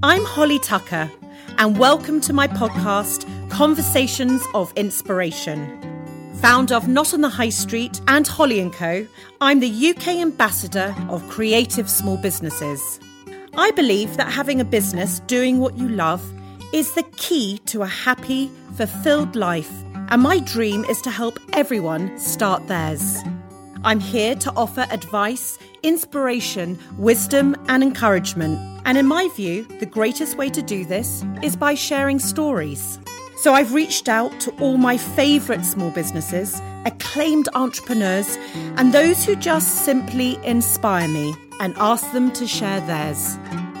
I'm Holly Tucker, and welcome to my podcast, Conversations of Inspiration. Founder of Not on the High Street and Holly & Co., I'm the UK ambassador of creative small businesses. I believe that having a business doing what you love is the key to a happy, fulfilled life, and my dream is to help everyone start theirs. I'm here to offer advice, inspiration, wisdom, and encouragement. And in my view, the greatest way to do this is by sharing stories. So I've reached out to all my favourite small businesses, acclaimed entrepreneurs, and those who just simply inspire me and asked them to share theirs.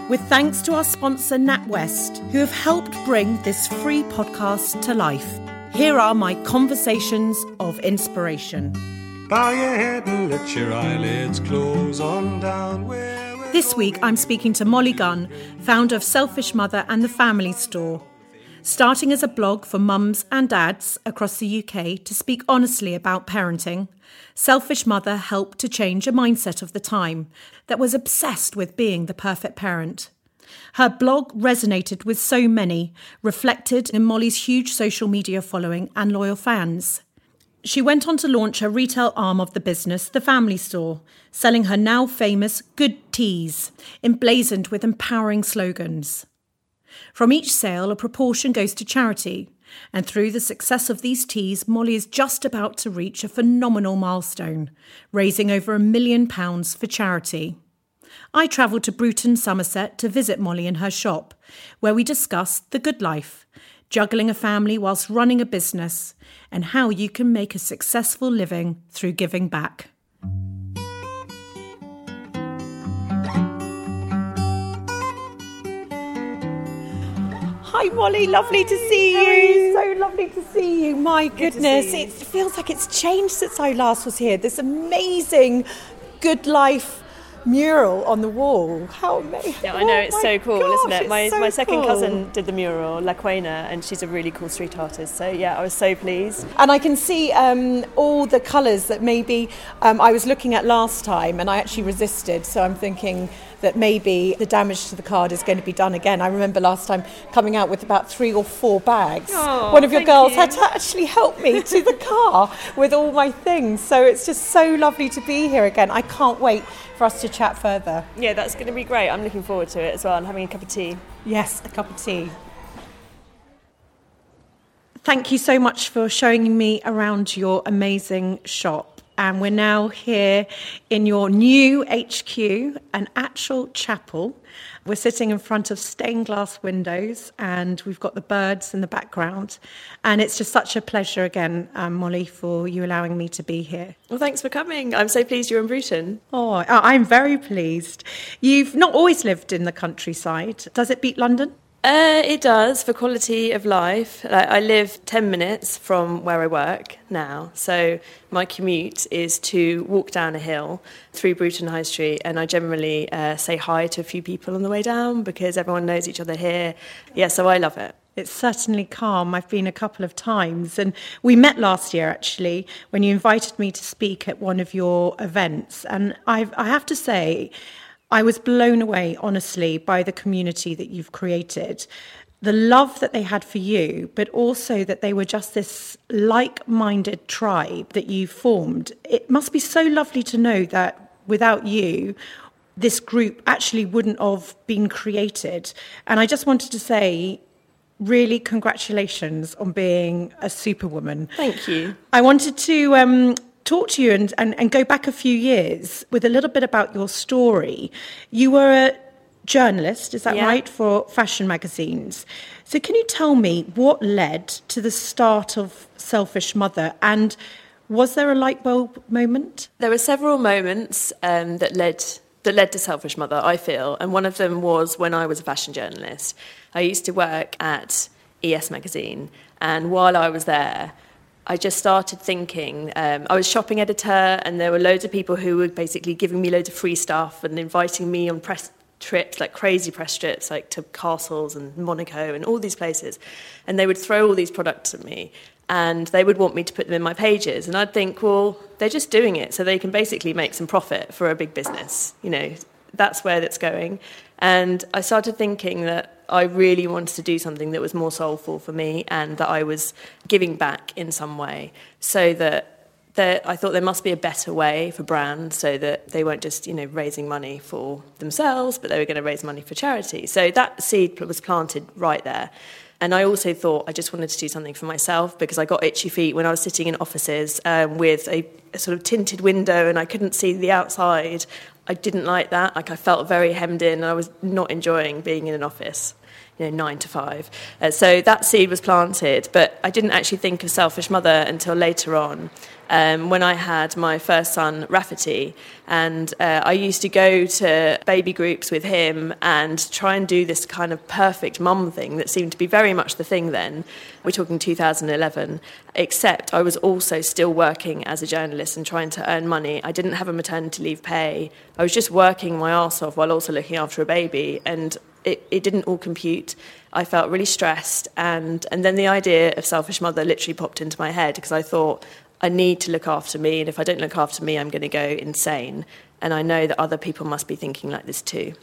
With thanks to our sponsor, NatWest, who have helped bring this free podcast to life. Here are my conversations of inspiration. Bow your head and let your eyelids close on down. This week, I'm speaking to Molly Gunn, founder of Selfish Mother and the FMLY Store. Starting as a blog for mums and dads across the UK to speak honestly about parenting, Selfish Mother helped to change a mindset of the time that was obsessed with being the perfect parent. Her blog resonated with so many, reflected in Molly's huge social media following and loyal fans. She went on to launch her retail arm of the business, the FMLY Store, selling her now famous Good Tees, emblazoned with empowering slogans. From each sale, a proportion goes to charity, and through the success of these tees, Molly is just about to reach a phenomenal milestone, raising over a million pounds for charity. I travelled to Bruton, Somerset to visit Molly in her shop, where we discussed the good life, juggling a family whilst running a business, and how you can make a successful living through giving back. Hi, Molly. Lovely to see you. So lovely to see you. My goodness, you. it feels like it's changed since I last was here. This amazing good life mural on the wall. How amazing! Yeah, I know Oh it's so cool, gosh, isn't it? My, so my second cool. cousin did the mural, Laquena, and she's a really cool street artist. So yeah, I was so pleased. And I can see um, all the colours that maybe um, I was looking at last time, and I actually resisted. So I'm thinking that maybe the damage to the card is going to be done again. I remember last time coming out with about three or four bags. Oh, One of your girls you. had to actually help me to the car with all my things. So it's just so lovely to be here again. I can't wait for us to chat further. Yeah, that's going to be great. I'm looking forward to it as well. I'm having a cup of tea. Yes, a cup of tea. Thank you so much for showing me around your amazing shop. And we're now here in your new HQ, an actual chapel. We're sitting in front of stained glass windows and we've got the birds in the background. And it's just such a pleasure again, um, Molly, for you allowing me to be here. Well, thanks for coming. I'm so pleased you're in Bruton. Oh, I'm very pleased. You've not always lived in the countryside. Does it beat London? Uh, it does for quality of life. Like, I live 10 minutes from where I work now, so my commute is to walk down a hill through Bruton High Street, and I generally uh, say hi to a few people on the way down because everyone knows each other here. Yeah, so I love it. It's certainly calm. I've been a couple of times. And we met last year, actually, when you invited me to speak at one of your events. And I've, I have to say, I was blown away, honestly, by the community that you've created. The love that they had for you, but also that they were just this like minded tribe that you formed. It must be so lovely to know that without you, this group actually wouldn't have been created. And I just wanted to say, really congratulations on being a superwoman. Thank you. I wanted to um, talk to you and, and, and go back a few years with a little bit about your story. You were a journalist, is that Yeah. right, for fashion magazines. So, can you tell me what led to the start of Selfish Mother and was there a light bulb moment? There were several moments um, that led that led to Selfish Mother, I feel, and one of them was when I was a fashion journalist. I used to work at ES magazine, and while I was there, I just started thinking. Um, I was shopping editor, and there were loads of people who were basically giving me loads of free stuff and inviting me on press trips, like crazy press trips, like to castles and Monaco and all these places. And they would throw all these products at me and they would want me to put them in my pages. And I'd think, well, they're just doing it so they can basically make some profit for a big business. You know, that's where that's going. And I started thinking that I really wanted to do something that was more soulful for me and that I was giving back in some way so that I thought there must be a better way for brands so that they weren't just, you know, raising money for themselves, but they were going to raise money for charity. So that seed was planted right there. And I also thought I just wanted to do something for myself because I got itchy feet when I was sitting in offices um, with a, a sort of tinted window and I couldn't see the outside. I didn't like that. Like I felt very hemmed in and I was not enjoying being in an office you know, nine to five. Uh, so that seed was planted, but I didn't actually think of Selfish Mother until later on. Um, when I had my first son, Rafferty, and uh, I used to go to baby groups with him and try and do this kind of perfect mum thing that seemed to be very much the thing then. We're talking 2011, except I was also still working as a journalist and trying to earn money. I didn't have a maternity leave pay. I was just working my arse off while also looking after a baby, and it, it didn't all compute. I felt really stressed, and, and then the idea of Selfish Mother literally popped into my head because I thought, I need to look after me, and if I don't look after me, I'm going to go insane. And I know that other people must be thinking like this too.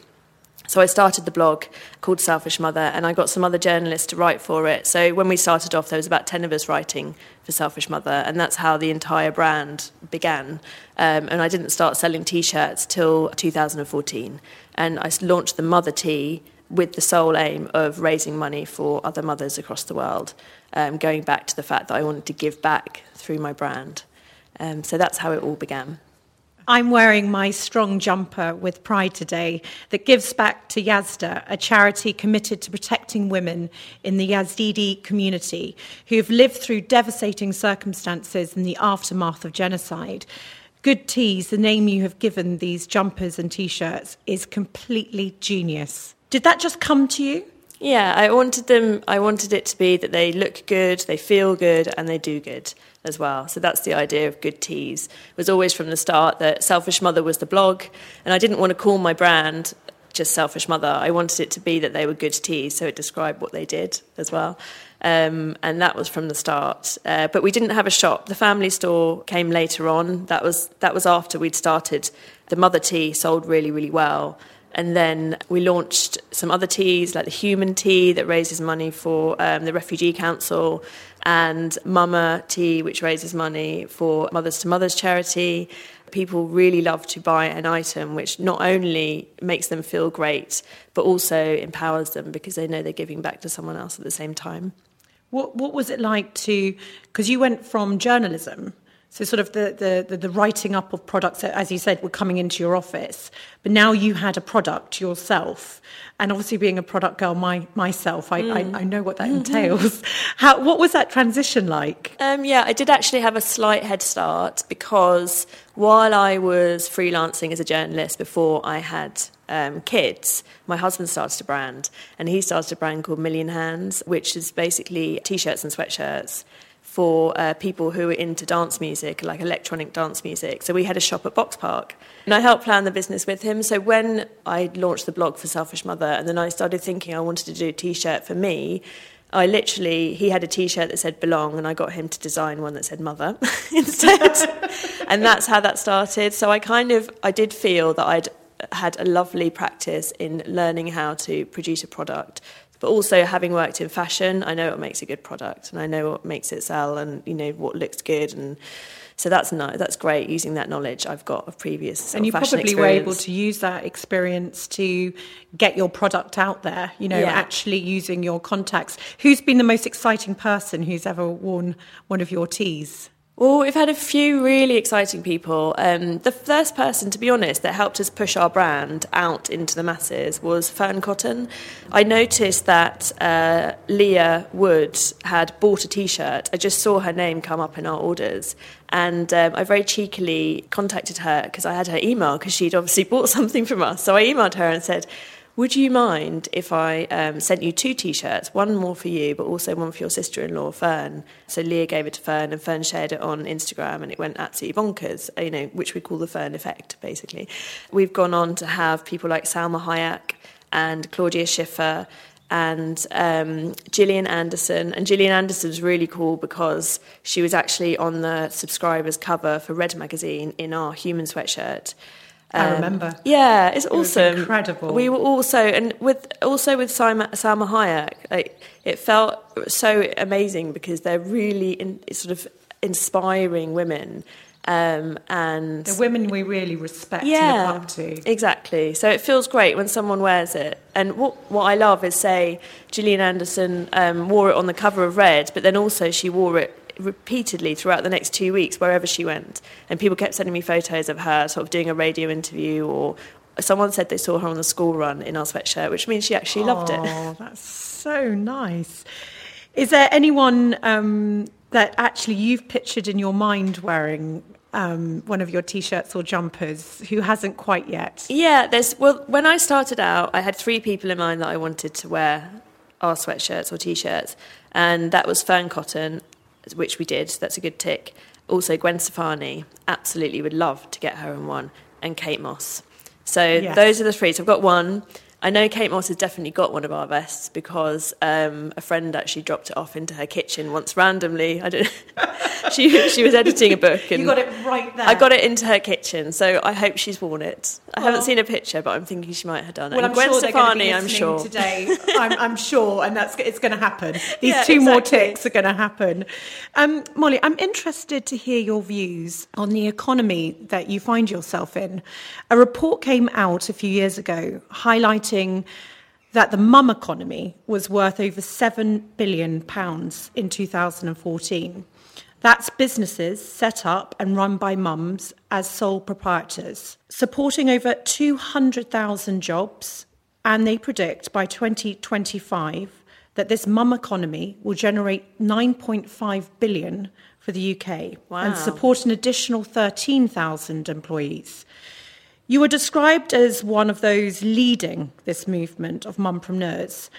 So I started the blog called Selfish Mother, and I got some other journalists to write for it. So when we started off, there was about 10 of us writing for Selfish Mother, and that's how the entire brand began. Um, and I didn't start selling t shirts till 2014. And I launched the Mother Tee with the sole aim of raising money for other mothers across the world, um, going back to the fact that I wanted to give back through my brand. Um, so that's how it all began. I'm wearing my strong jumper with pride today that gives back to Yazda, a charity committed to protecting women in the Yazidi community who have lived through devastating circumstances in the aftermath of genocide. Good Tees, the name you have given these jumpers and t shirts, is completely genius. Did that just come to you? Yeah, I wanted them. I wanted it to be that they look good, they feel good, and they do good as well. So that's the idea of good tees. It was always from the start that Selfish Mother was the blog, and I didn't want to call my brand just Selfish Mother. I wanted it to be that they were good tees, so it described what they did as well. Um, and that was from the start. Uh, but we didn't have a shop. The FMLY Store came later on. That was that was after we'd started. The Mother tee sold really, really well. And then we launched some other tees, like the Human Tee, that raises money for um, the Refugee Council, and Mama Tee, which raises money for Mothers to Mothers charity. People really love to buy an item which not only makes them feel great, but also empowers them because they know they're giving back to someone else at the same time. What, what was it like to, because you went from journalism so sort of the, the, the, the, writing up of products, as you said, were coming into your office, but now you had a product yourself. And obviously being a product girl my, myself, I, mm. I, I, know what that entails. How, what was that transition like? Um, yeah, I did actually have a slight head start because while I was freelancing as a journalist before I had um, kids, my husband started a brand, and he started a brand called Million Hands, which is basically t-shirts and sweatshirts for uh, people who were into dance music, like electronic dance music. So we had a shop at Boxpark. And I helped plan the business with him. So when I launched the blog for Selfish Mother, and then I started thinking I wanted to do a t shirt for me, I literally, he had a t shirt that said belong, and I got him to design one that said mother instead. and that's how that started. So I kind of, I did feel that I'd had a lovely practice in learning how to produce a product but also having worked in fashion, I know what makes a good product and I know what makes it sell and you know what looks good and so that's no, that's great using that knowledge I've got of previous and you probably experience. were able to use that experience to get your product out there you know yeah. actually using your contacts who's been the most exciting person who's ever worn one of your tees well, we've had a few really exciting people. Um, the first person, to be honest, that helped us push our brand out into the masses was Fearne Cotton. I noticed that uh, Leah Wood had bought a t shirt. I just saw her name come up in our orders. And um, I very cheekily contacted her because I had her email because she'd obviously bought something from us. So I emailed her and said, would you mind if I um, sent you two T-shirts, one more for you, but also one for your sister-in-law, Fearne? So Leah gave it to Fearne, and Fearne shared it on Instagram, and it went absolutely bonkers. You know, which we call the Fearne effect, basically. We've gone on to have people like Salma Hayek and Claudia Schiffer and um, Gillian Anderson. And Gillian Anderson was really cool because she was actually on the subscribers cover for Red magazine in our human sweatshirt. I remember. Yeah, it's It awesome. incredible. We were also and with also with Salma, Salma Hayek, like, it felt so amazing because they're really in, sort of inspiring women, um, and The women we really respect yeah, and look up to. exactly. So it feels great when someone wears it. And what what I love is say Gillian Anderson um, wore it on the cover of Red, but then also she wore it repeatedly throughout the next two weeks wherever she went. And people kept sending me photos of her sort of doing a radio interview or. Someone said they saw her on the school run in our sweatshirt, which means she actually loved it. Oh, that's so nice. Is there anyone um, that actually you've pictured in your mind wearing um, one of your t-shirts or jumpers who hasn't quite yet? Yeah, there's well when I started out, I had three people in mind that I wanted to wear our sweatshirts or t-shirts, and that was Fearne Cotton, which we did. That's a good tick. Also, Gwen Stefani, absolutely would love to get her in one, and Kate Moss. So Yes. those are the three. So I've got one. I know Kate Moss has definitely got one of our vests because um, a friend actually dropped it off into her kitchen once randomly. I don't. she she was editing a book and You got it right there. I got it into her kitchen, so I hope she's worn it. I Well- haven't seen a picture, but I'm thinking she might have done it. Well, And I'm Gwen sure they're going to Stefani, I'm sure. today. I'm, I'm sure, and that's it's going to happen. These Yeah, two more ticks are going to happen. Um, Molly, I'm interested to hear your views on the economy that you find yourself in. A report came out a few years ago highlighting that the mum economy was worth over seven billion pounds in 2014. That's businesses set up and run by mums as sole proprietors, supporting over 200,000 jobs. And they predict by 2025 that this mum economy will generate 9.5 billion for the UK and support an additional 13,000 employees. You were described as one of those leading this movement of mumpreneurs.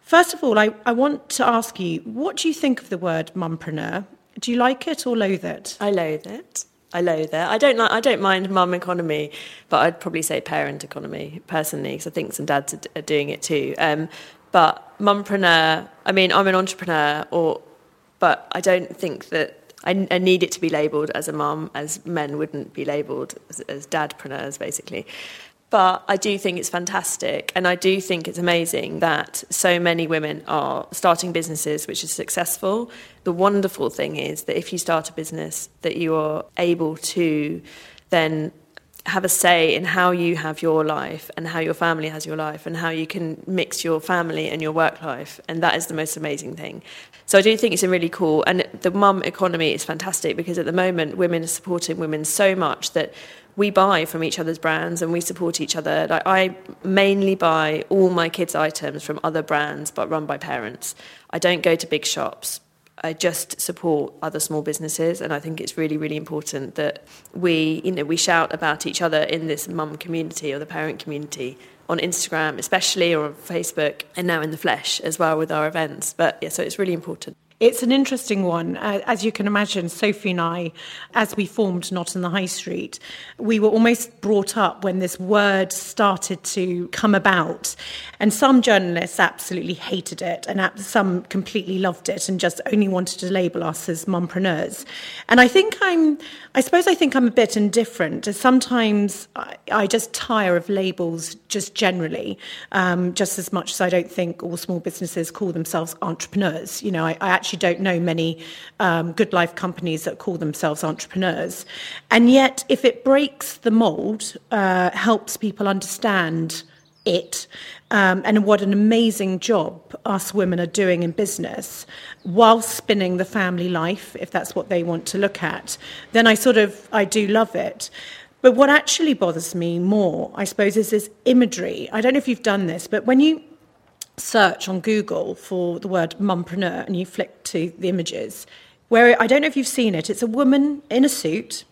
First of all, I, I want to ask you, what do you think of the word mumpreneur? Do you like it or loathe it? I loathe it. I loathe it. I don't like. I don't mind mum economy, but I'd probably say parent economy personally, because I think some dads are, are doing it too. Um, but mumpreneur. I mean, I'm an entrepreneur, or but I don't think that. I, I need it to be labelled as a mum, as men wouldn't be labelled as, as dadpreneurs, basically. But I do think it's fantastic, and I do think it's amazing that so many women are starting businesses which are successful. The wonderful thing is that if you start a business, that you are able to then have a say in how you have your life and how your family has your life and how you can mix your family and your work life. And that is the most amazing thing. So I do think it's a really cool. And the mum economy is fantastic because at the moment, women are supporting women so much that we buy from each other's brands and we support each other. Like I mainly buy all my kids' items from other brands, but run by parents. I don't go to big shops. I just support other small businesses, and I think it's really, really important that we, you know, we shout about each other in this mum community or the parent community on Instagram, especially, or on Facebook, and now in the flesh as well with our events. But yeah, so it's really important. It's an interesting one. Uh, as you can imagine, Sophie and I, as we formed Not in the High Street, we were almost brought up when this word started to come about. And some journalists absolutely hated it, and some completely loved it and just only wanted to label us as mumpreneurs. And I think I'm, I suppose I think I'm a bit indifferent. Sometimes I, I just tire of labels just generally, um, just as much as I don't think all small businesses call themselves entrepreneurs. You know, I, I actually don't know many um, good life companies that call themselves entrepreneurs. And yet, if it breaks the mold, uh, helps people understand it um, and what an amazing job us women are doing in business while spinning the family life if that's what they want to look at then i sort of i do love it but what actually bothers me more i suppose is this imagery i don't know if you've done this but when you search on google for the word mumpreneur and you flick to the images where i don't know if you've seen it it's a woman in a suit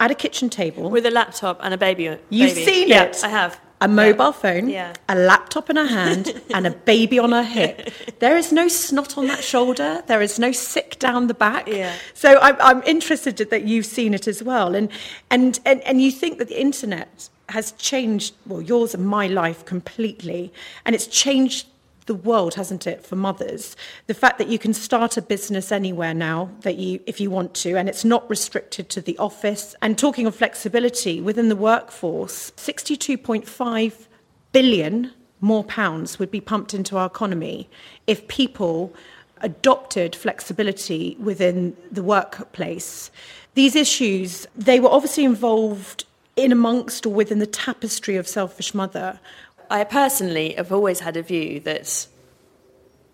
at a kitchen table With a laptop and a baby. You've seen yeah, it. I have. a mobile phone, Yeah. a laptop in her hand, and a baby on her hip. There is no snot on that shoulder. There is no sick down the back. Yeah. So I'm, I'm interested that you've seen it as well, and and and and you think that the internet has changed well yours and my life completely, and it's changed the world, hasn't it, for mothers? The fact that you can start a business anywhere now that you, if you want to, and it's not restricted to the office. And talking of flexibility within the workforce, 62.5 billion more pounds would be pumped into our economy if people adopted flexibility within the workplace. These issues, they were obviously involved in amongst or within the tapestry of Selfish Mother. I personally have always had a view that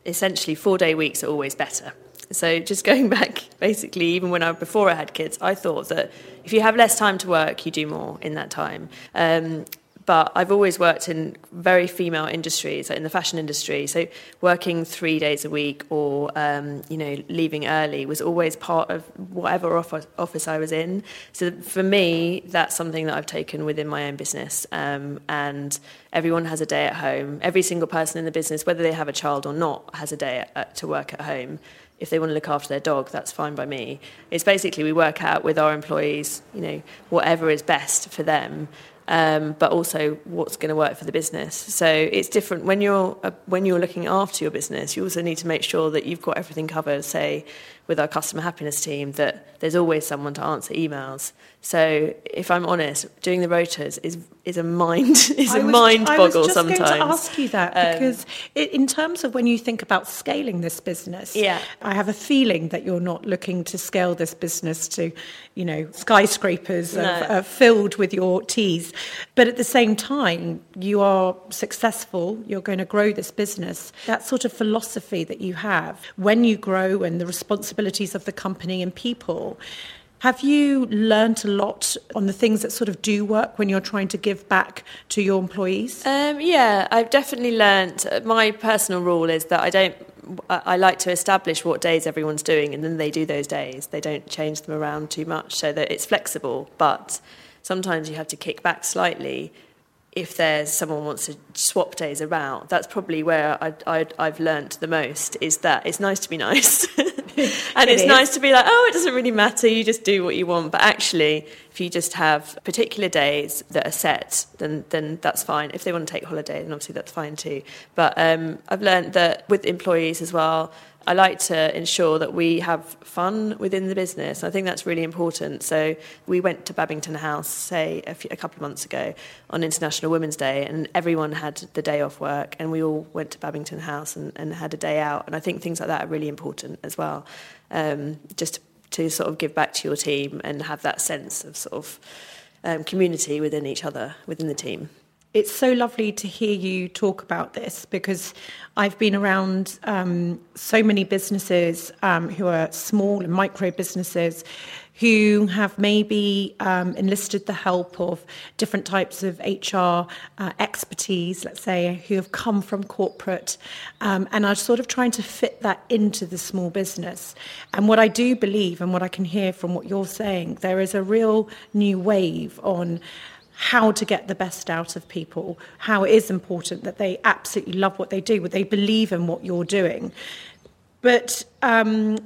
essentially four day weeks are always better. So just going back, basically, even when I before I had kids, I thought that if you have less time to work, you do more in that time. Um, but I've always worked in very female industries, like in the fashion industry. So working three days a week or um, you know leaving early was always part of whatever office I was in. So for me, that's something that I've taken within my own business. Um, and everyone has a day at home. Every single person in the business, whether they have a child or not, has a day at, to work at home if they want to look after their dog, that's fine by me. It's basically we work out with our employees, you know, whatever is best for them um, but also what's going to work for the business. So it's different when you're uh, when you're looking after your business. You also need to make sure that you've got everything covered. Say with our customer happiness team, that there's always someone to answer emails. So if I'm honest, doing the rotas is is a mind is a mind boggle sometimes. I was just going to ask you that um, because it, in terms of when you think about scaling this business, yeah. I have a feeling that you're not looking to scale this business to, you know, skyscrapers no. of, uh, filled with your teas, but at the same time, you are successful. You're going to grow this business. That sort of philosophy that you have when you grow and the responsibilities of the company and people have you learnt a lot on the things that sort of do work when you're trying to give back to your employees? Um, yeah, I've definitely learnt. My personal rule is that I don't. I like to establish what days everyone's doing, and then they do those days. They don't change them around too much, so that it's flexible. But sometimes you have to kick back slightly if there's someone wants to swap days around, that's probably where I, have learnt the most. Is that it's nice to be nice, and it it's is. nice to be like, oh, it doesn't really matter. You just do what you want. But actually, if you just have particular days that are set, then then that's fine. If they want to take holiday, then obviously that's fine too. But um, I've learnt that with employees as well I like to ensure that we have fun within the business. I think that's really important. So we went to Babington House, say a, few, a, couple of months ago, on International Women's Day, and everyone had the day off work, and we all went to Babington House and, and had a day out. And I think things like that are really important as well, um, just to, to, sort of give back to your team and have that sense of sort of um, community within each other, within the team. It's so lovely to hear you talk about this because I've been around um, so many businesses um, who are small and micro businesses who have maybe um, enlisted the help of different types of HR uh, expertise, let's say, who have come from corporate um, and are sort of trying to fit that into the small business. And what I do believe and what I can hear from what you're saying, there is a real new wave on how to get the best out of people, how it is important that they absolutely love what they do, what they believe in what you're doing. But um,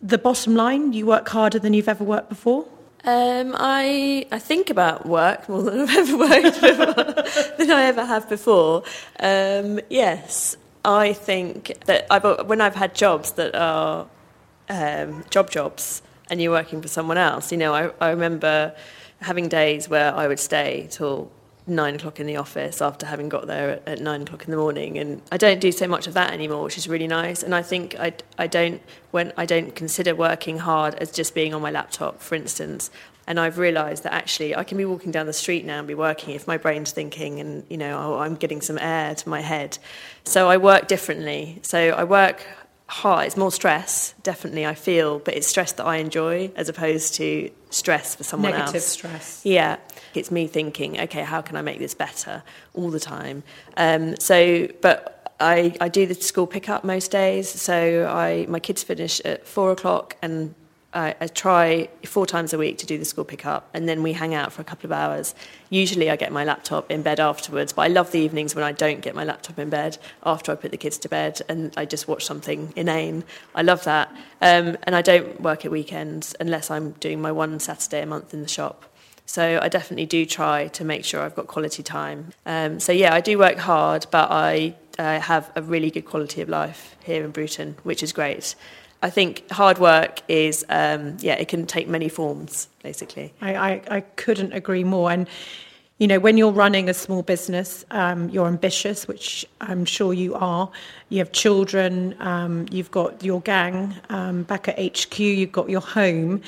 the bottom line, you work harder than you've ever worked before? Um, I I think about work more than I've ever worked before, than I ever have before. Um, yes, I think that I've when I've had jobs that are um, job jobs and you're working for someone else. You know, I, I remember having days where I would stay till nine o'clock in the office after having got there at, at, nine o'clock in the morning. And I don't do so much of that anymore which is really nice. And I think I, I don't when I don't consider working hard as just being on my laptop for instance. And I've realized that actually I can be walking down the street now and be working if my brain's thinking and you know oh, I'm getting some air to my head. So I work differently. So I work hard. It's more stress, definitely, I feel, but it's stress that I enjoy as opposed to stress for someone Negative else. stress. Yeah. It's me thinking, okay, how can I make this better all the time? Um, so, but I, I do the school pickup most days. So I, my kids finish at four o'clock and I, I try four times a week to do the school pickup, and then we hang out for a couple of hours. Usually, I get my laptop in bed afterwards, but I love the evenings when I don't get my laptop in bed after I put the kids to bed and I just watch something inane. I love that. Um, and I don't work at weekends unless I'm doing my one Saturday a month in the shop. So I definitely do try to make sure I've got quality time. Um, so yeah, I do work hard, but I uh, have a really good quality of life here in Bruton, which is great. I think hard work is, um, yeah, it can take many forms, basically. I, I, I, couldn't agree more. And, you know, when you're running a small business, um, you're ambitious, which I'm sure you are. You have children, um, you've got your gang um, back at HQ, you've got your home.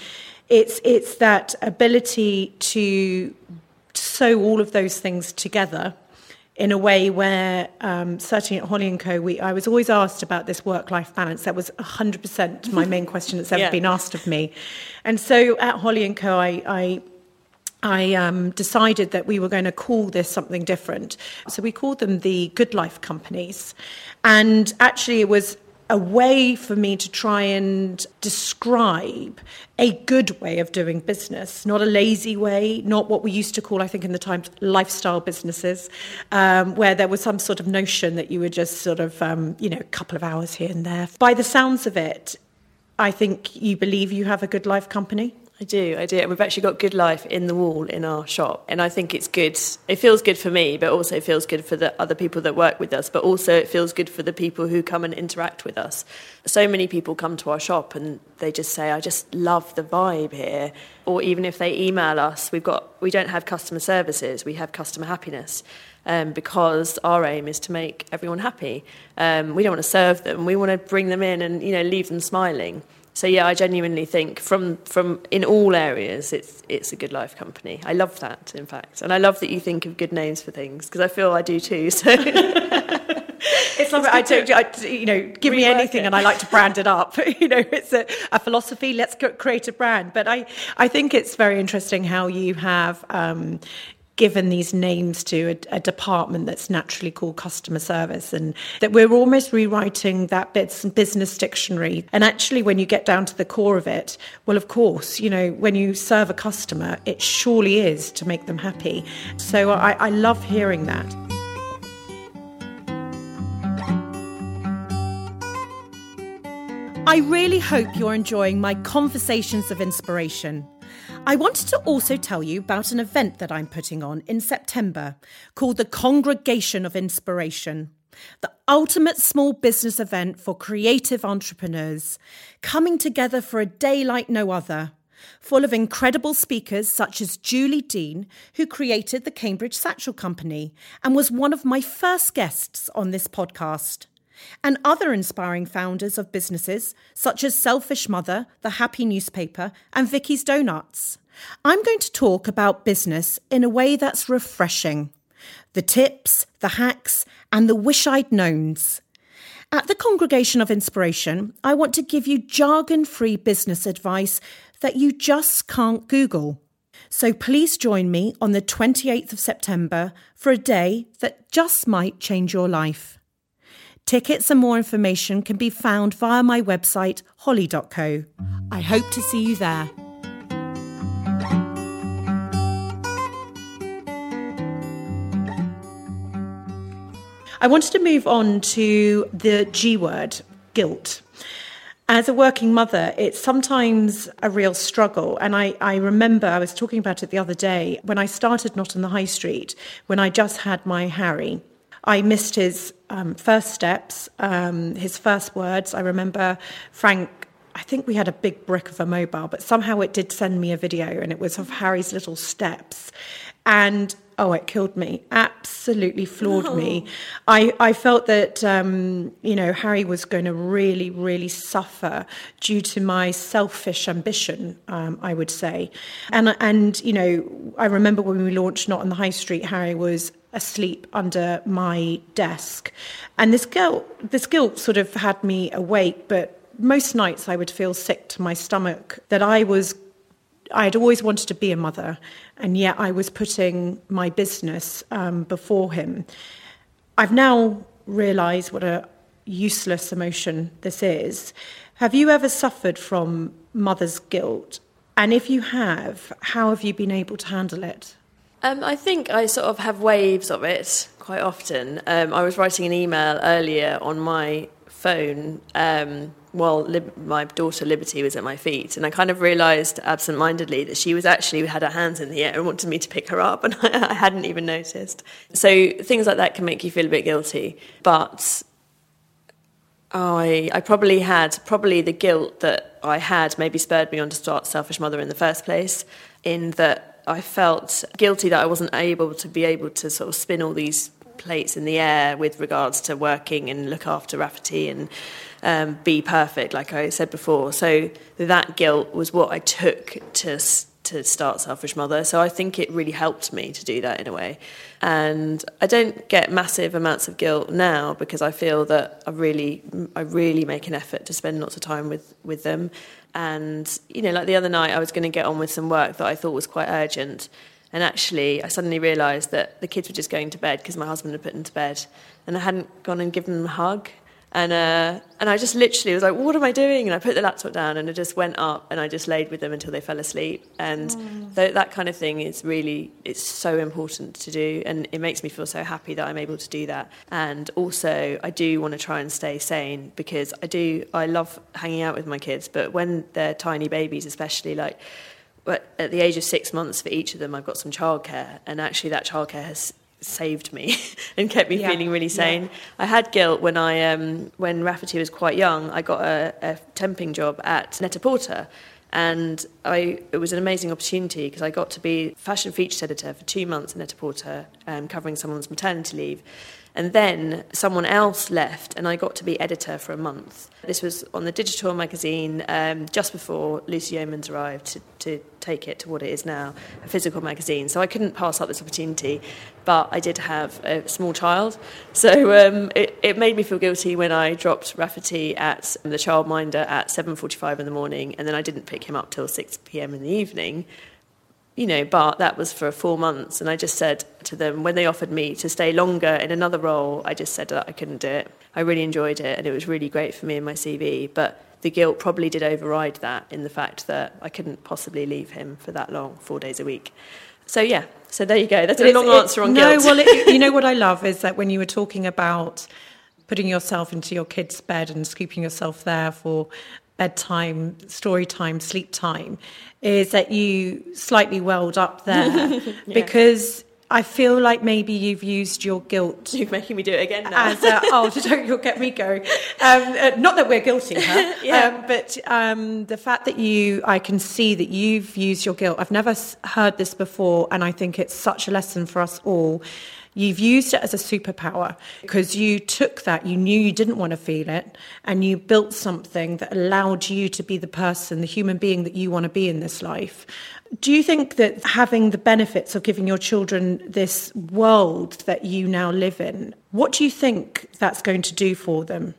It's, it's that ability to sew all of those things together in a way where um, certainly at Holly & Co, we, I was always asked about this work-life balance. That was 100% my main question that's ever yeah. been asked of me. And so at Holly & Co, I, I I um, decided that we were going to call this something different. So we called them the Good Life Companies. And actually, it was a way for me to try and describe a good way of doing business, not a lazy way, not what we used to call, I think, in the times, lifestyle businesses, um, where there was some sort of notion that you were just sort of, um, you know, a couple of hours here and there. By the sounds of it, I think you believe you have a good life company. I do, I do. And we've actually got Good Life in the wall in our shop. And I think it's good. It feels good for me, but also it feels good for the other people that work with us. But also it feels good for the people who come and interact with us. So many people come to our shop and they just say, I just love the vibe here. Or even if they email us, we've got, we don't have customer services, we have customer happiness. Um, because our aim is to make everyone happy. Um, we don't want to serve them. We want to bring them in and you know leave them smiling. So yeah, I genuinely think from from in all areas, it's it's a good life company. I love that, in fact, and I love that you think of good names for things because I feel I do too. So. it's like I don't, I, you know, give me anything, it. and I like to brand it up. you know, it's a, a, philosophy. Let's create a brand. But I, I think it's very interesting how you have, um, given these names to a, a, department that's naturally called customer service and that we're almost rewriting that business dictionary. And actually when you get down to the core of it well of course you know when you serve a customer it surely is to make them happy. So i, I love hearing that. I really hope you're enjoying my conversations of inspiration. I wanted to also tell you about an event that I'm putting on in September called the Congregation of Inspiration, the ultimate small business event for creative entrepreneurs, coming together for a day like no other. Full of incredible speakers such as Julie Dean, who created the Cambridge Satchel Company and was one of my first guests on this podcast and other inspiring founders of businesses such as Selfish Mother, The Happy Newspaper, and Vicky's Donuts. I'm going to talk about business in a way that's refreshing the tips, the hacks, and the wish I'd knowns. At the Congregation of Inspiration, I want to give you jargon free business advice that you just can't Google. So please join me on the 28th of September for a day that just might change your life. Tickets and more information can be found via my website, holly.co. I hope to see you there. I wanted to move on to the G word, guilt. As a working mother, it's sometimes a real struggle. And I, I remember I was talking about it the other day when I started Not on the High Street, when I just had my Harry. I missed his um, first steps, um, his first words. I remember Frank. I think we had a big brick of a mobile, but somehow it did send me a video, and it was of Harry's little steps. And oh, it killed me, absolutely floored oh. me. I, I felt that, um, you know, Harry was going to really, really suffer due to my selfish ambition, um, I would say. And, and, you know, I remember when we launched Not on the High Street, Harry was asleep under my desk. And this guilt, this guilt sort of had me awake, but most nights I would feel sick to my stomach that I was I had always wanted to be a mother, and yet I was putting my business um, before him. I've now realised what a useless emotion this is. Have you ever suffered from mother's guilt? And if you have, how have you been able to handle it? Um, I think I sort of have waves of it quite often. Um, I was writing an email earlier on my phone um, while Lib- my daughter Liberty was at my feet, and I kind of realised absent-mindedly that she was actually had her hands in the air and wanted me to pick her up, and I, I hadn't even noticed. So things like that can make you feel a bit guilty, but I, I probably had probably the guilt that I had maybe spurred me on to start Selfish Mother in the first place, in that I felt guilty that I wasn't able to be able to sort of spin all these plates in the air with regards to working and look after Rafferty and um, be perfect, like I said before. So that guilt was what I took to to start Selfish Mother. So I think it really helped me to do that in a way. And I don't get massive amounts of guilt now because I feel that I really, I really make an effort to spend lots of time with with them. And you know, like the other night, I was going to get on with some work that I thought was quite urgent. And actually, I suddenly realised that the kids were just going to bed because my husband had put them to bed, and I hadn't gone and given them a hug. And, uh, and I just literally was like, what am I doing? And I put the laptop down and I just went up and I just laid with them until they fell asleep. And mm. th- that kind of thing is really, it's so important to do. And it makes me feel so happy that I'm able to do that. And also, I do want to try and stay sane because I do, I love hanging out with my kids. But when they're tiny babies, especially like, at the age of six months for each of them, I've got some childcare, and actually that childcare has saved me and kept me yeah. feeling really sane. Yeah. I had guilt when I um, when Rafferty was quite young. I got a, a temping job at Net-a-Porter, and I it was an amazing opportunity because I got to be fashion features editor for two months in Net-a-Porter, um, covering someone's maternity leave. And then someone else left, and I got to be editor for a month. This was on the digital magazine um, just before Lucy Yeomans arrived to, to take it to what it is now, a physical magazine. So I couldn't pass up this opportunity, but I did have a small child. So um, it, it made me feel guilty when I dropped Rafferty at the childminder at 7.45 in the morning, and then I didn't pick him up till 6 p.m. in the evening you know, but that was for four months. And I just said to them, when they offered me to stay longer in another role, I just said that I couldn't do it. I really enjoyed it and it was really great for me in my CV. But the guilt probably did override that in the fact that I couldn't possibly leave him for that long, four days a week. So, yeah, so there you go. That's a long answer on no, guilt. No, well, it, you know what I love is that when you were talking about putting yourself into your kid's bed and scooping yourself there for bedtime, story time, sleep time, is that you slightly welled up there yeah. because I feel like maybe you've used your guilt. You're making me do it again now. As a, oh, don't you'll get me going. Um, uh, not that we're guilty, huh? yeah. Um, but um, the fact that you, I can see that you've used your guilt. I've never heard this before, and I think it's such a lesson for us all You've used it as a superpower because you took that, you knew you didn't want to feel it, and you built something that allowed you to be the person, the human being that you want to be in this life. Do you think that having the benefits of giving your children this world that you now live in, what do you think that's going to do for them?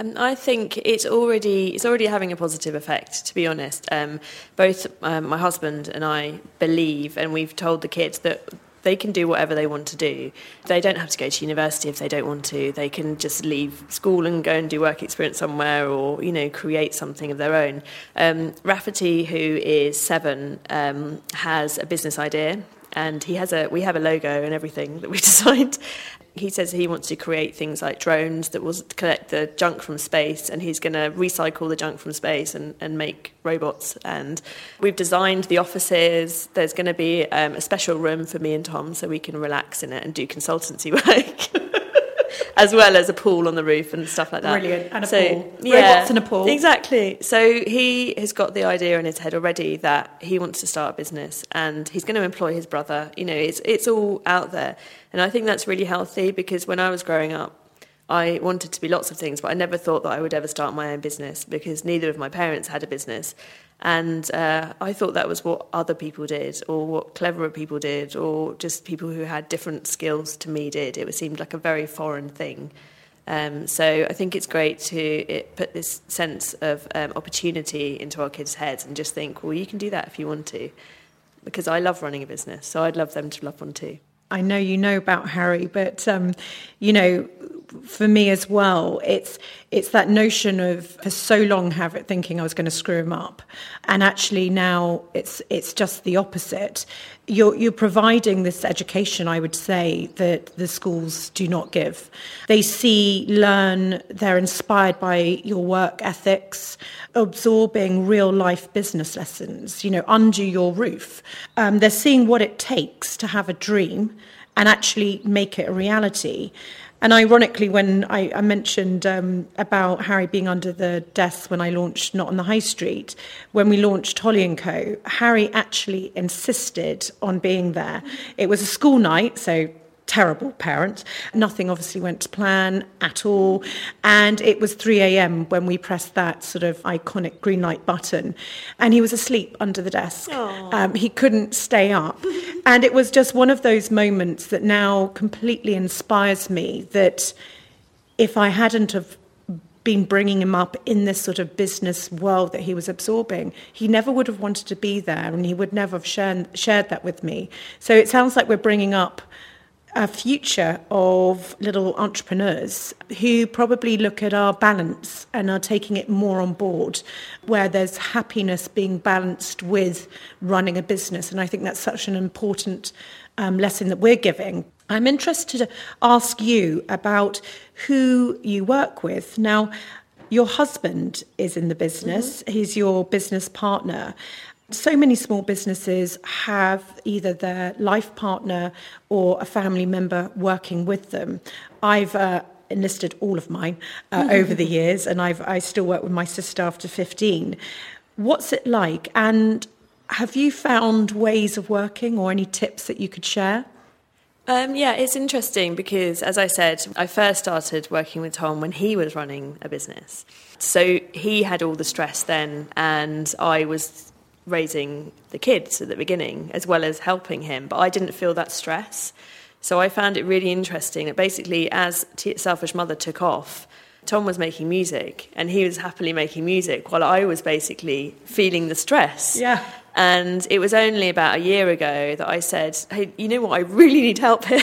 Um, I think it's already it's already having a positive effect. To be honest, um, both um, my husband and I believe, and we've told the kids that they can do whatever they want to do. They don't have to go to university if they don't want to. They can just leave school and go and do work experience somewhere or, you know, create something of their own. Um, Rafferty, who is seven, um, has a business idea and he has a we have a logo and everything that we designed. He says he wants to create things like drones that will collect the junk from space and he's going to recycle the junk from space and, and make robots. And we've designed the offices. There's going to be um, a special room for me and tom so we can relax in it and do consultancy work as well as a pool on the roof and stuff like that. Brilliant. And a so, pool. Yeah, Robots in a pool. Exactly. So he has got the idea in his head already that he wants to start a business and he's going to employ his brother. You know, it's, it's all out there. And I think that's really healthy because when I was growing up, I wanted to be lots of things, but I never thought that I would ever start my own business because neither of my parents had a business. And uh, I thought that was what other people did, or what cleverer people did, or just people who had different skills to me did. It seemed like a very foreign thing. Um, so I think it's great to it, put this sense of um, opportunity into our kids' heads and just think, well, you can do that if you want to. Because I love running a business, so I'd love them to love one too. I know you know about Harry, but um, you know for me as well. It's it's that notion of for so long have it thinking I was going to screw him up, and actually now it's it's just the opposite. You're you're providing this education, I would say, that the schools do not give. They see, learn, they're inspired by your work ethics, absorbing real life business lessons. You know, under your roof, um, they're seeing what it takes to have a dream and actually make it a reality. And ironically, when I, I mentioned um, about Harry being under the desk when I launched Not on the High Street, when we launched Holly and Co, Harry actually insisted on being there. It was a school night, so terrible parent. Nothing obviously went to plan at all. And it was 3 a.m. when we pressed that sort of iconic green light button. And he was asleep under the desk. Um, he couldn't stay up. and it was just one of those moments that now completely inspires me that if I hadn't have been bringing him up in this sort of business world that he was absorbing. He never would have wanted to be there and he would never have shared, shared that with me. So it sounds like we're bringing up a future of little entrepreneurs who probably look at our balance and are taking it more on board, where there's happiness being balanced with running a business. And I think that's such an important um, lesson that we're giving. I'm interested to ask you about who you work with. Now, your husband is in the business, mm-hmm. he's your business partner. So many small businesses have either their life partner or a family member working with them. I've uh, enlisted all of mine uh, over the years, and I've, I still work with my sister after 15. What's it like? And have you found ways of working or any tips that you could share? Um, yeah, it's interesting because, as I said, I first started working with Tom when he was running a business. So he had all the stress then, and I was raising the kids at the beginning as well as helping him, but I didn't feel that stress. So I found it really interesting that basically, as T- Selfish Mother took off, Tom was making music and he was happily making music while I was basically feeling the stress. Yeah. And it was only about a year ago that I said, Hey, you know what? I really need help here.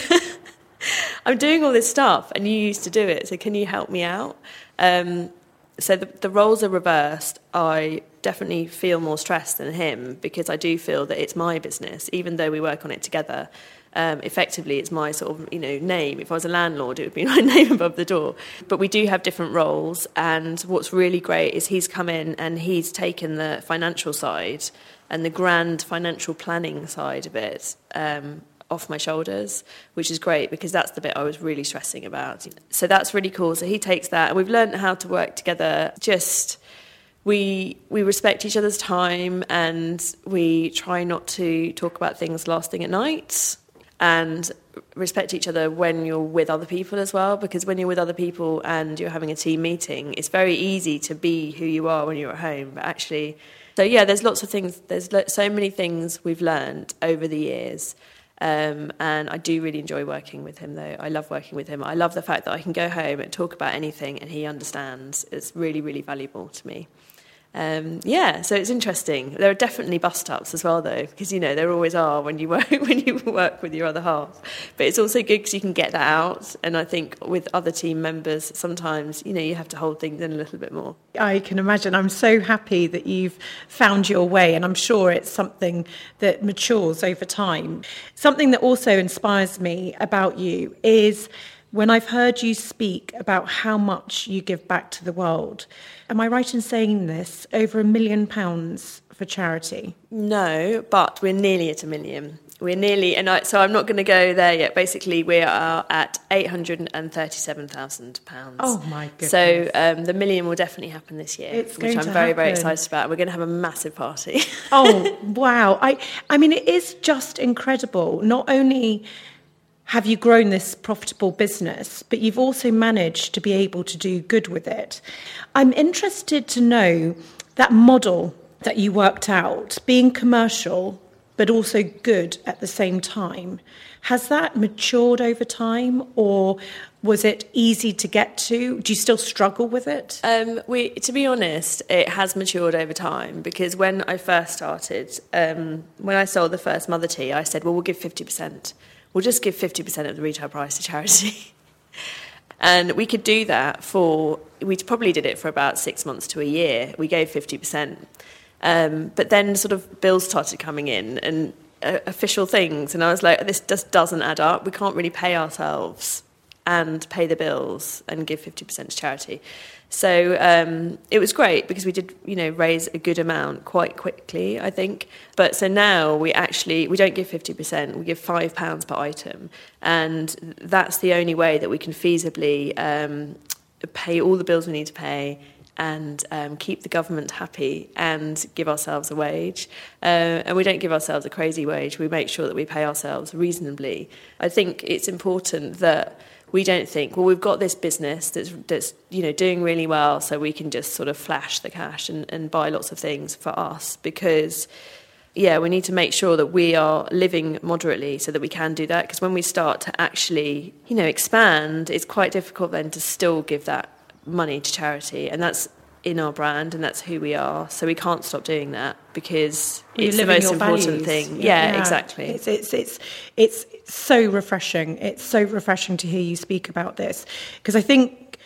I'm doing all this stuff and you used to do it, so can you help me out? Um, so the, the roles are reversed. I definitely feel more stressed than him because I do feel that it's my business, even though we work on it together. Um, effectively, it's my sort of you know name. If I was a landlord, it would be my name above the door. But we do have different roles, and what's really great is he's come in and he's taken the financial side and the grand financial planning side of it um, off my shoulders, which is great because that's the bit I was really stressing about. So that's really cool. So he takes that, and we've learned how to work together. Just we we respect each other's time, and we try not to talk about things last thing at night, and respect each other when you're with other people as well. Because when you're with other people and you're having a team meeting, it's very easy to be who you are when you're at home, but actually. So yeah, there's lots of things. There's so many things we've learned over the years um, and I do really enjoy working with him, though. I love working with him. I love the fact that I can go home and talk about anything and he understands. It's really, really valuable to me. Um, yeah, so it's interesting. There are definitely bust ups as well, though, because you know there always are when you work when you work with your other half. But it's also good because you can get that out. And I think with other team members, sometimes you know you have to hold things in a little bit more. I can imagine. I'm so happy that you've found your way, and I'm sure it's something that matures over time. Something that also inspires me about you is when I've heard you speak about how much you give back to the world. Am I right in saying this? Over a million pounds for charity? No, but we're nearly at a million. We're nearly, and I, so I'm not going to go there yet. Basically, we are at eight hundred and thirty-seven thousand pounds. Oh my goodness! So um, the million will definitely happen this year, it's which I'm very, happen. very excited about. We're going to have a massive party. oh wow! I, I mean, it is just incredible. Not only have you grown this profitable business, but you've also managed to be able to do good with it. I'm interested to know that model that you worked out, being commercial but also good at the same time. Has that matured over time or was it easy to get to? Do you still struggle with it? Um, we, to be honest, it has matured over time because when I first started, um, when I sold the first mother tee, I said, well, we'll give 50% we'll just give 50% of the retail price to charity. And we could do that for, we probably did it for about six months to a year. We gave 50%. Um, but then sort of bills started coming in and uh, official things. And I was like, this just doesn't add up. We can't really pay ourselves and pay the bills and give 50% to charity. So um, it was great because we did, you know, raise a good amount quite quickly, I think. But so now we actually we don't give fifty percent; we give five pounds per item, and that's the only way that we can feasibly um, pay all the bills we need to pay and um, keep the government happy and give ourselves a wage. Uh, and we don't give ourselves a crazy wage. We make sure that we pay ourselves reasonably. I think it's important that we don't think, well, we've got this business that's, that's you know, doing really well, so we can just sort of flash the cash and, and buy lots of things for us because yeah, we need to make sure that we are living moderately so that we can do that. Because when we start to actually, you know, expand, it's quite difficult then to still give that money to charity, and that's in our brand and that's who we are. So we can't stop doing that because You're it's the most important values. thing. Yeah, yeah, exactly. It's, it's it's it's so refreshing. It's so refreshing to hear you speak about this because I think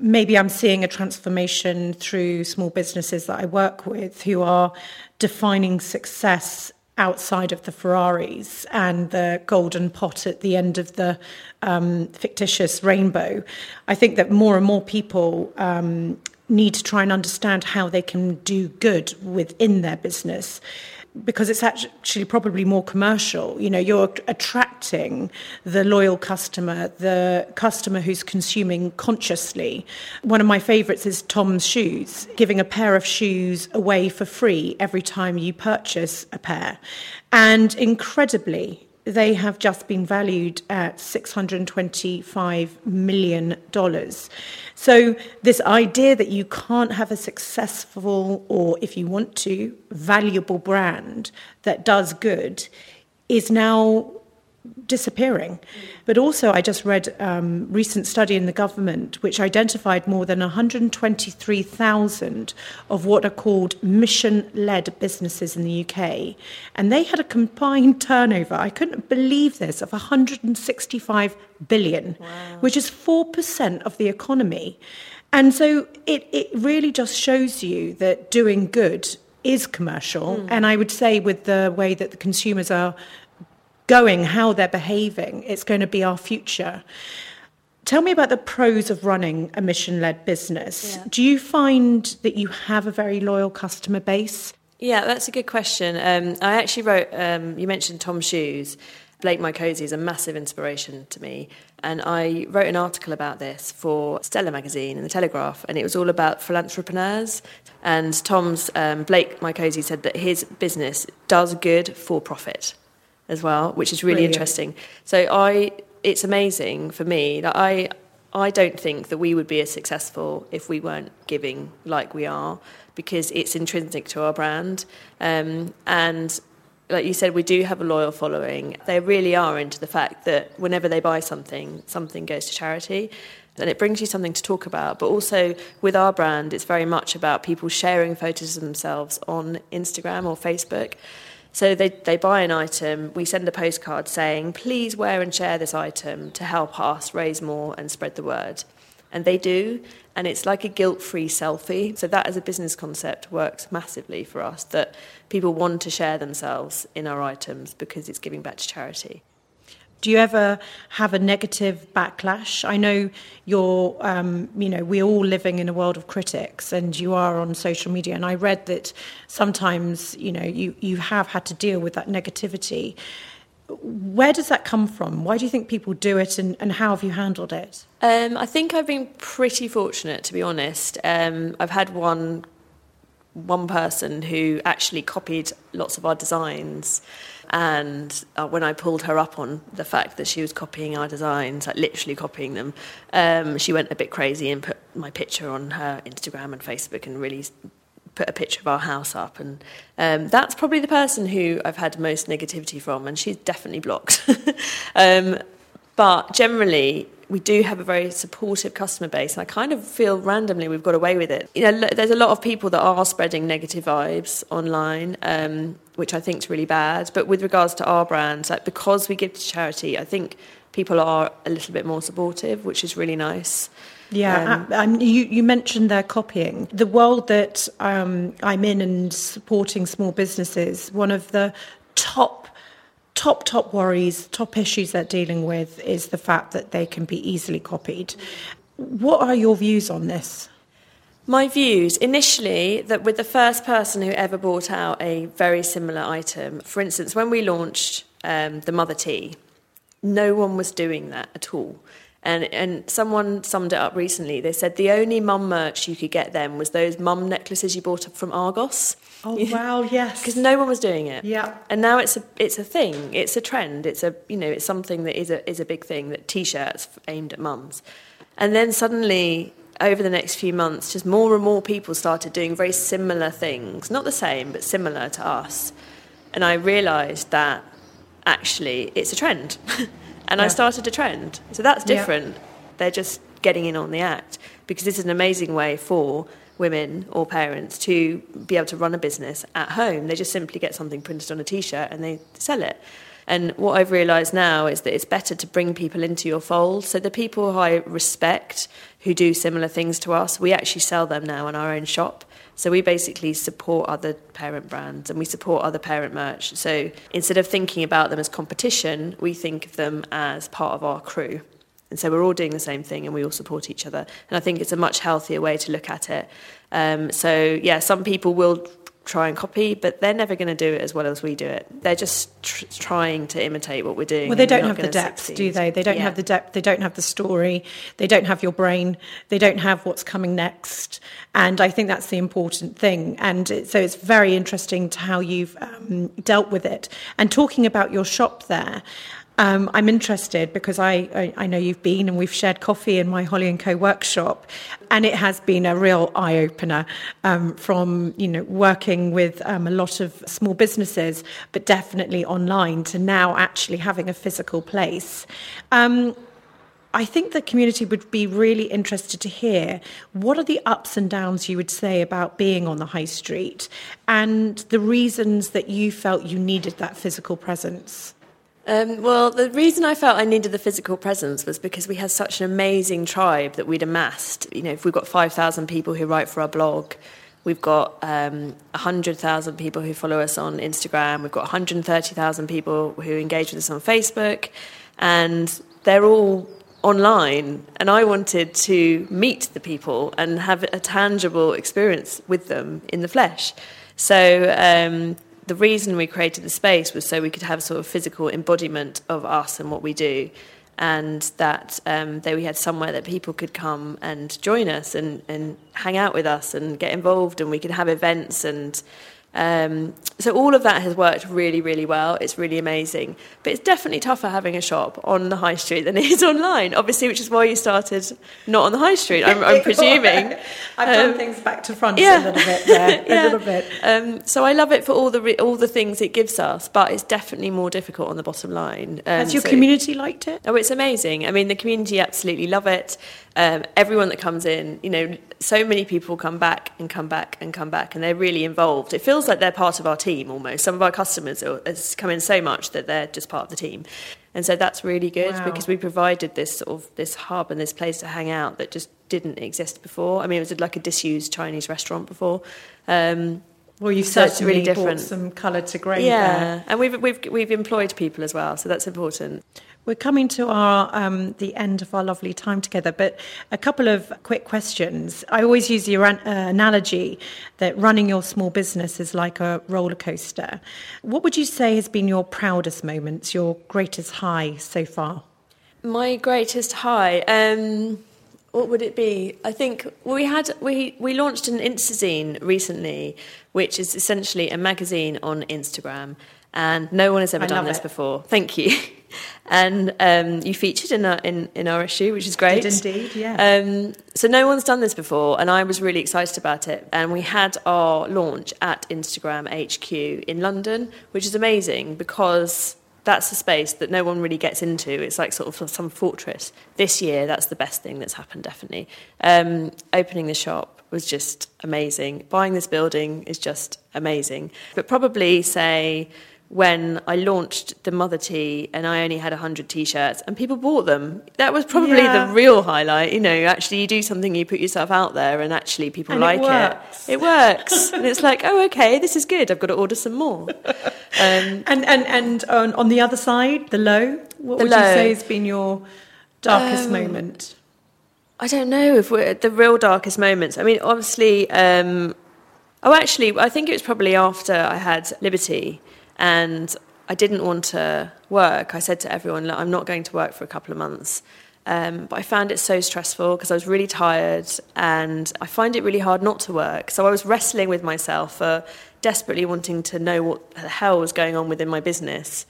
maybe I'm seeing a transformation through small businesses that I work with who are defining success outside of the Ferraris and the golden pot at the end of the um, fictitious rainbow. I think that more and more people um, need to try and understand how they can do good within their business because it's actually probably more commercial. You know, you're attracting the loyal customer, the customer who's consuming consciously. One of my favorites is Tom's Shoes, giving a pair of shoes away for free every time you purchase a pair. And incredibly, they have just been valued at $625 million. So, this idea that you can't have a successful, or if you want to, valuable brand that does good is now disappearing. But also, I just read a um, recent study in the government which identified more than 123,000 of what are called mission-led businesses in the UK, and they had a combined turnover. I couldn't believe this of 165 billion, wow. which is four percent of the economy. And so it, it really just shows you that doing good is commercial. Mm. And I would say, with the way that the consumers are going, how they're behaving. It's going to be our future. Tell me about the pros of running a mission led business. Yeah. Do you find that you have a very loyal customer base? Yeah, that's a good question. Um, I actually wrote, um, you mentioned Tom Shoes. Blake Mycoskie is a massive inspiration to me. And I wrote an article about this for Stella magazine and the Telegraph, and it was all about philanthropreneurs. And Tom's, um, Blake Mycoskie said that his business does good for profit as well, which is really Brilliant. interesting. So I, it's amazing for me that I, I don't think that we would be as successful if we weren't giving like we are, because it's intrinsic to our brand. Um, and like you said, we do have a loyal following. They really are into the fact that whenever they buy something, something goes to charity. And it brings you something to talk about. But also with our brand, it's very much about people sharing photos of themselves on Instagram or Facebook. So they, they buy an item, we send a postcard saying, please wear and share this item to help us raise more and spread the word. And they do, and it's like a guilt free selfie. So that as a business concept works massively for us that people want to share themselves in our items because it's giving back to charity. Do you ever have a negative backlash? I know you're, um, you know, we're all living in a world of critics, and you are on social media. And I read that sometimes, you know, you you have had to deal with that negativity. Where does that come from? Why do you think people do it, and, and how have you handled it? Um, I think I've been pretty fortunate, to be honest. Um, I've had one one person who actually copied lots of our designs. And uh, when I pulled her up on the fact that she was copying our designs, like literally copying them, um, she went a bit crazy and put my picture on her Instagram and Facebook and really put a picture of our house up. And um, that's probably the person who I've had most negativity from, and she's definitely blocked. um, but generally, we do have a very supportive customer base, and I kind of feel randomly we've got away with it. You know, there's a lot of people that are spreading negative vibes online, um, which I think is really bad. But with regards to our brand, like because we give to charity, I think people are a little bit more supportive, which is really nice. Yeah, um, um, you, you mentioned their copying. The world that um, I'm in and supporting small businesses, one of the top, top, top worries, top issues they're dealing with is the fact that they can be easily copied. What are your views on this? My views initially that with the first person who ever bought out a very similar item, for instance, when we launched um, the Mother Tee, no one was doing that at all. And, and someone summed it up recently. They said the only mum merch you could get then was those mum necklaces you bought from Argos. Oh wow, yes. Because no one was doing it. Yeah. And now it's a it's a thing. It's a trend. It's a you know it's something that is a is a big thing. That t-shirts aimed at mums. And then suddenly over the next few months, just more and more people started doing very similar things, not the same, but similar to us. And I realised that actually it's a trend. and yeah. I started a trend. So that's different. Yeah. They're just getting in on the act because this is an amazing way for women or parents to be able to run a business at home. They just simply get something printed on a t shirt and they sell it. And what I've realised now is that it's better to bring people into your fold. So the people who I respect who do similar things to us, we actually sell them now in our own shop. So we basically support other parent brands and we support other parent merch. So instead of thinking about them as competition, we think of them as part of our crew. And so we're all doing the same thing and we all support each other. And I think it's a much healthier way to look at it. Um, so, yeah, some people will try and copy, but they're never going to do it as well as we do it. They're just tr- trying to imitate what we're doing. Well, they don't have the depth, succeed. do they? They don't yeah. have the depth. They don't have the story. They don't have your brain. They don't have what's coming next. And I think that's the important thing. And it, so it's very interesting to how you've um, dealt with it. And talking about your shop there, um, I'm interested because I, I, I, know you've been and we've shared coffee in my Holly and Co workshop, and it has been a real eye opener um, from you know working with um, a lot of small businesses, but definitely online to now actually having a physical place. Um, I think the community would be really interested to hear what are the ups and downs you would say about being on the high street and the reasons that you felt you needed that physical presence. Um, well, the reason I felt I needed the physical presence was because we had such an amazing tribe that we'd amassed. You know, if we've got 5,000 people who write for our blog, we've got um, 100,000 people who follow us on Instagram, we've got 130,000 people who engage with us on Facebook, and they're all online. And I wanted to meet the people and have a tangible experience with them in the flesh. So um, the reason we created the space was so we could have sort of physical embodiment of us and what we do and that um, we had somewhere that people could come and join us and, and hang out with us and get involved and we could have events and um, so all of that has worked really, really well. It's really amazing. But it's definitely tougher having a shop on the high street than it is online, obviously, which is why you started not on the high street, I'm, I'm presuming. I've um, done things back to front yeah. a little bit there, yeah. a little bit. Um, so I love it for all the, re- all the things it gives us, but it's definitely more difficult on the bottom line. Has your so, community liked it? Oh, it's amazing. I mean, the community absolutely love it. Um, everyone that comes in, you know, so many people come back and come back and come back, and they're really involved. It feels like they're part of our team almost. Some of our customers are, has come in so much that they're just part of the team, and so that's really good wow. because we provided this sort of this hub and this place to hang out that just didn't exist before. I mean, it was like a disused Chinese restaurant before. Um, well, you've so certainly really different. some colour to grey. Yeah, there. and we've we've we've employed people as well, so that's important. We're coming to our um, the end of our lovely time together, but a couple of quick questions. I always use the uh, analogy that running your small business is like a roller coaster. What would you say has been your proudest moments, your greatest high so far? My greatest high. Um, what would it be? I think we had we we launched an Instazine recently, which is essentially a magazine on Instagram, and no one has ever I done this it. before. Thank you. and um, you featured in our, in, in our issue, which is great. Indeed, yeah. Um, so no one's done this before, and I was really excited about it. And we had our launch at Instagram HQ in London, which is amazing because that's a space that no one really gets into. It's like sort of some fortress. This year, that's the best thing that's happened, definitely. Um, opening the shop was just amazing. Buying this building is just amazing. But probably say when I launched the Mother Tee and I only had 100 t shirts and people bought them. That was probably Yeah. the real highlight. You know, actually, you do something, you put yourself out there, and actually, people And it like works. it. It works. and it's like, oh, okay, this is good. I've got to order some more. Um, And and and on, on the other side, the low. What The would you say has been your darkest Um, moment? I don't know if we're at the real darkest moments. I mean, obviously, um, oh, actually, I think it was probably after I had Liberty and I didn't want to work. I said to everyone, Look, I'm not going to work for a couple of months. Um, but I found it so stressful because I was really tired and I find it really hard not to work. So I was wrestling with myself for desperately wanting to know what the hell was going on within my business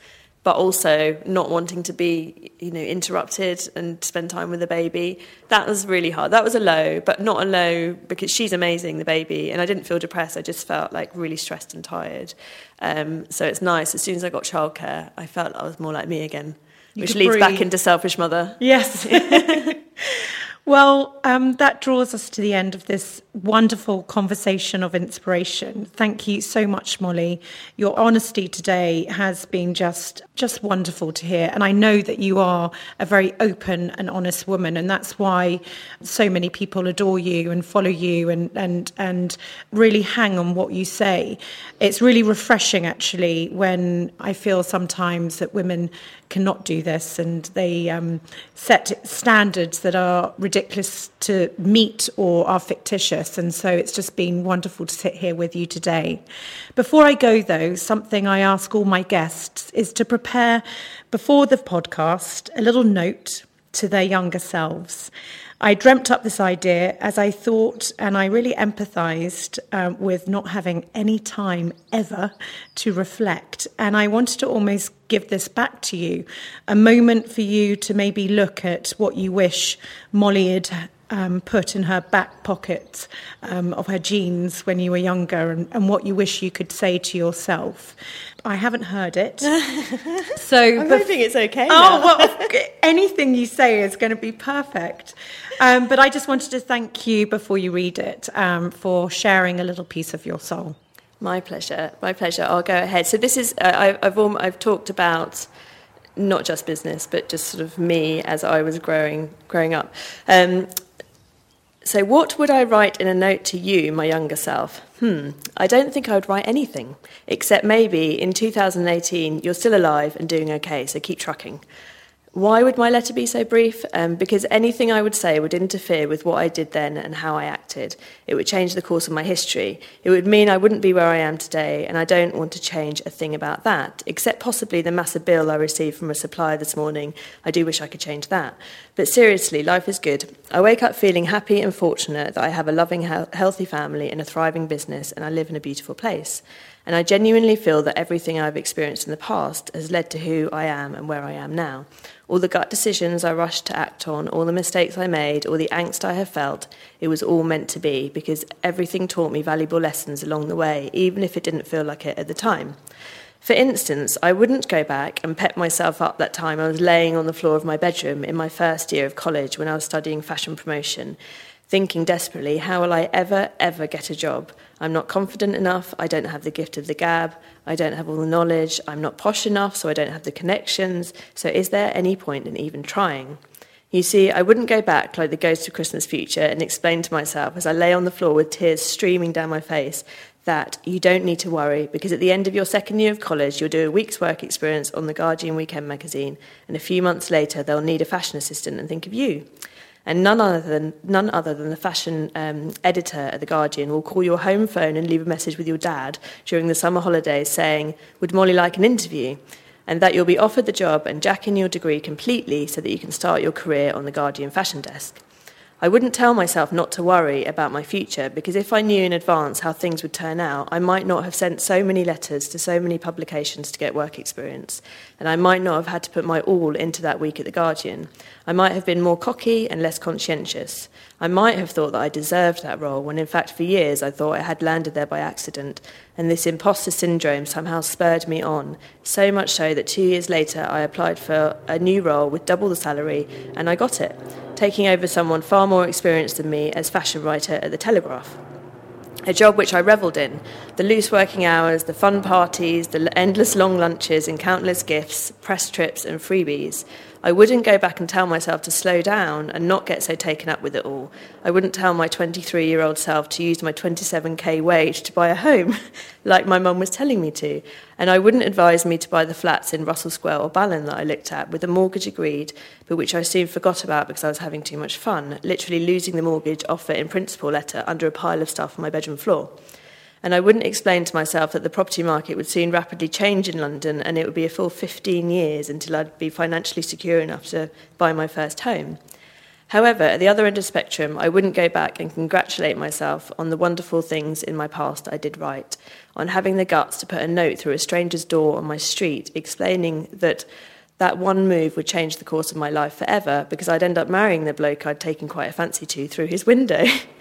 but also not wanting to be, you know, interrupted and spend time with the baby. That was really hard. That was a low, but not a low because she's amazing, the baby, and I didn't feel depressed. I just felt like really stressed and tired. Um, so it's nice. As soon as I got childcare, I felt I was more like me again, You which leads back into selfish mother. Yes. well, um, that draws us to the end of this wonderful conversation of inspiration. Thank you so much, Molly. Your honesty today has been just just wonderful to hear, and I know that you are a very open and honest woman, and that's why so many people adore you and follow you and and and really hang on what you say. It's really refreshing, actually, when I feel sometimes that women cannot do this and they um, set standards that are ridiculous to meet or are fictitious. And so it's just been wonderful to sit here with you today. Before I go, though, something I ask all my guests is to prepare before the podcast a little note to their younger selves. I dreamt up this idea as I thought, and I really empathized um, with not having any time ever to reflect. And I wanted to almost give this back to you a moment for you to maybe look at what you wish Molly had. Um, put in her back pocket um, of her jeans when you were younger, and, and what you wish you could say to yourself. I haven't heard it, so I'm bef- hoping it's okay. Oh, well, anything you say is going to be perfect. Um, but I just wanted to thank you before you read it um, for sharing a little piece of your soul. My pleasure. My pleasure. I'll go ahead. So this is uh, I, I've I've talked about not just business, but just sort of me as I was growing growing up. Um, so what would I write in a note to you, my younger self? Hmm. I don't think I would write anything, except maybe in 2018 you're still alive and doing okay, so keep trucking. Why would my letter be so brief? Um, because anything I would say would interfere with what I did then and how I acted. It would change the course of my history. It would mean I wouldn't be where I am today, and I don't want to change a thing about that, except possibly the massive bill I received from a supplier this morning. I do wish I could change that. But seriously, life is good. I wake up feeling happy and fortunate that I have a loving, he- healthy family and a thriving business, and I live in a beautiful place. And I genuinely feel that everything I've experienced in the past has led to who I am and where I am now. All the gut decisions I rushed to act on, all the mistakes I made, all the angst I have felt, it was all meant to be because everything taught me valuable lessons along the way, even if it didn't feel like it at the time. For instance, I wouldn't go back and pep myself up that time I was laying on the floor of my bedroom in my first year of college when I was studying fashion promotion, thinking desperately, how will I ever, ever get a job? I'm not confident enough, I don't have the gift of the gab, I don't have all the knowledge, I'm not posh enough, so I don't have the connections, so is there any point in even trying? You see, I wouldn't go back like the ghost of Christmas future and explain to myself as I lay on the floor with tears streaming down my face that you don't need to worry because at the end of your second year of college, you'll do a week's work experience on the Guardian Weekend magazine, and a few months later, they'll need a fashion assistant and think of you. And none other than, none other than the fashion um, editor at The Guardian will call your home phone and leave a message with your dad during the summer holidays saying, Would Molly like an interview? And that you'll be offered the job and jack in your degree completely so that you can start your career on the Guardian fashion desk. I wouldn't tell myself not to worry about my future because if I knew in advance how things would turn out, I might not have sent so many letters to so many publications to get work experience, and I might not have had to put my all into that week at The Guardian. I might have been more cocky and less conscientious. I might have thought that I deserved that role when, in fact, for years I thought I had landed there by accident, and this imposter syndrome somehow spurred me on, so much so that two years later I applied for a new role with double the salary, and I got it, taking over someone far more experienced than me as fashion writer at The Telegraph. A job which I revelled in, The loose working hours, the fun parties, the endless long lunches and countless gifts, press trips and freebies. I wouldn't go back and tell myself to slow down and not get so taken up with it all. I wouldn't tell my 23 year old self to use my 27k wage to buy a home, like my mum was telling me to. And I wouldn't advise me to buy the flats in Russell Square or Balham that I looked at with a mortgage agreed, but which I soon forgot about because I was having too much fun, literally losing the mortgage offer in principle letter under a pile of stuff on my bedroom floor. And I wouldn't explain to myself that the property market would soon rapidly change in London and it would be a full 15 years until I'd be financially secure enough to buy my first home. However, at the other end of the spectrum, I wouldn't go back and congratulate myself on the wonderful things in my past I did right, on having the guts to put a note through a stranger's door on my street explaining that that one move would change the course of my life forever because I'd end up marrying the bloke I'd taken quite a fancy to through his window.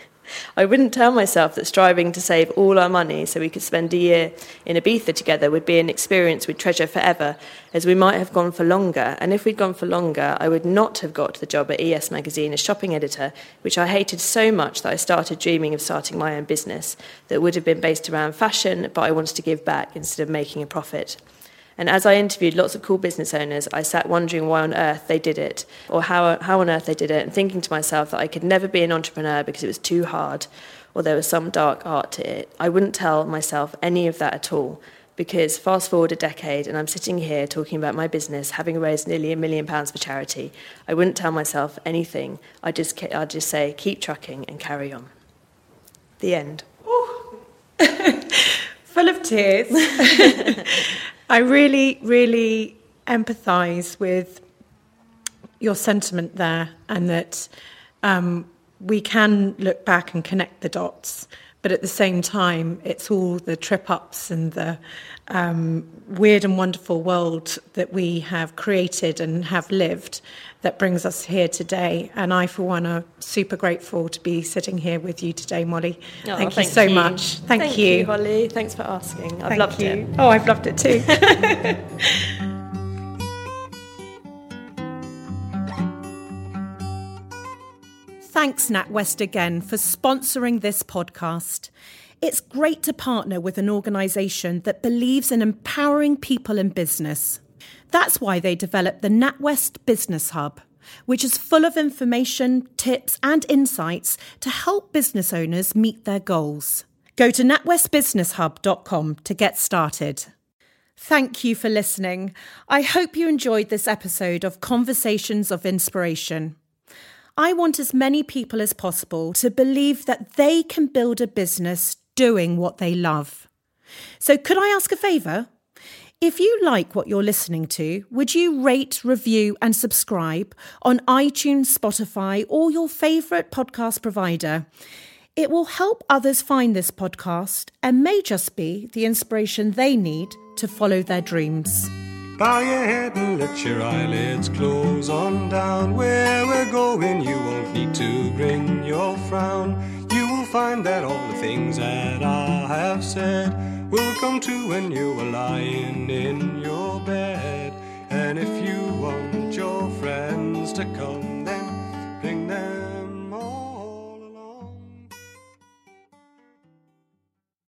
I wouldn't tell myself that striving to save all our money so we could spend a year in Ibiza together would be an experience we'd treasure forever, as we might have gone for longer. And if we'd gone for longer, I would not have got the job at ES Magazine as shopping editor, which I hated so much that I started dreaming of starting my own business that would have been based around fashion, but I wanted to give back instead of making a profit. And as I interviewed lots of cool business owners, I sat wondering why on earth they did it, or how, how on earth they did it, and thinking to myself that I could never be an entrepreneur because it was too hard, or there was some dark art to it. I wouldn't tell myself any of that at all, because fast forward a decade and I'm sitting here talking about my business, having raised nearly a million pounds for charity. I wouldn't tell myself anything. I just, I'd just say, keep trucking and carry on. The end. Full of tears. I really, really empathise with your sentiment there, and that um, we can look back and connect the dots, but at the same time, it's all the trip ups and the um, weird and wonderful world that we have created and have lived that brings us here today. And I, for one, are super grateful to be sitting here with you today, Molly. Oh, thank, thank you so you. much. Thank, Thank you. you, Holly. Thanks for asking. I've Thank loved you. it. Oh, I've loved it too. Thanks, NatWest, again for sponsoring this podcast. It's great to partner with an organisation that believes in empowering people in business. That's why they developed the NatWest Business Hub, which is full of information, tips, and insights to help business owners meet their goals. Go to natwestbusinesshub.com to get started. Thank you for listening. I hope you enjoyed this episode of Conversations of Inspiration. I want as many people as possible to believe that they can build a business doing what they love. So, could I ask a favour? If you like what you're listening to, would you rate, review, and subscribe on iTunes, Spotify, or your favourite podcast provider? It will help others find this podcast and may just be the inspiration they need to follow their dreams. Bow your head and let your eyelids close on down. Where we're going, you won't need to bring your frown. You will find that all the things that I have said will come true when you are lying in your bed. And if you want your friends to come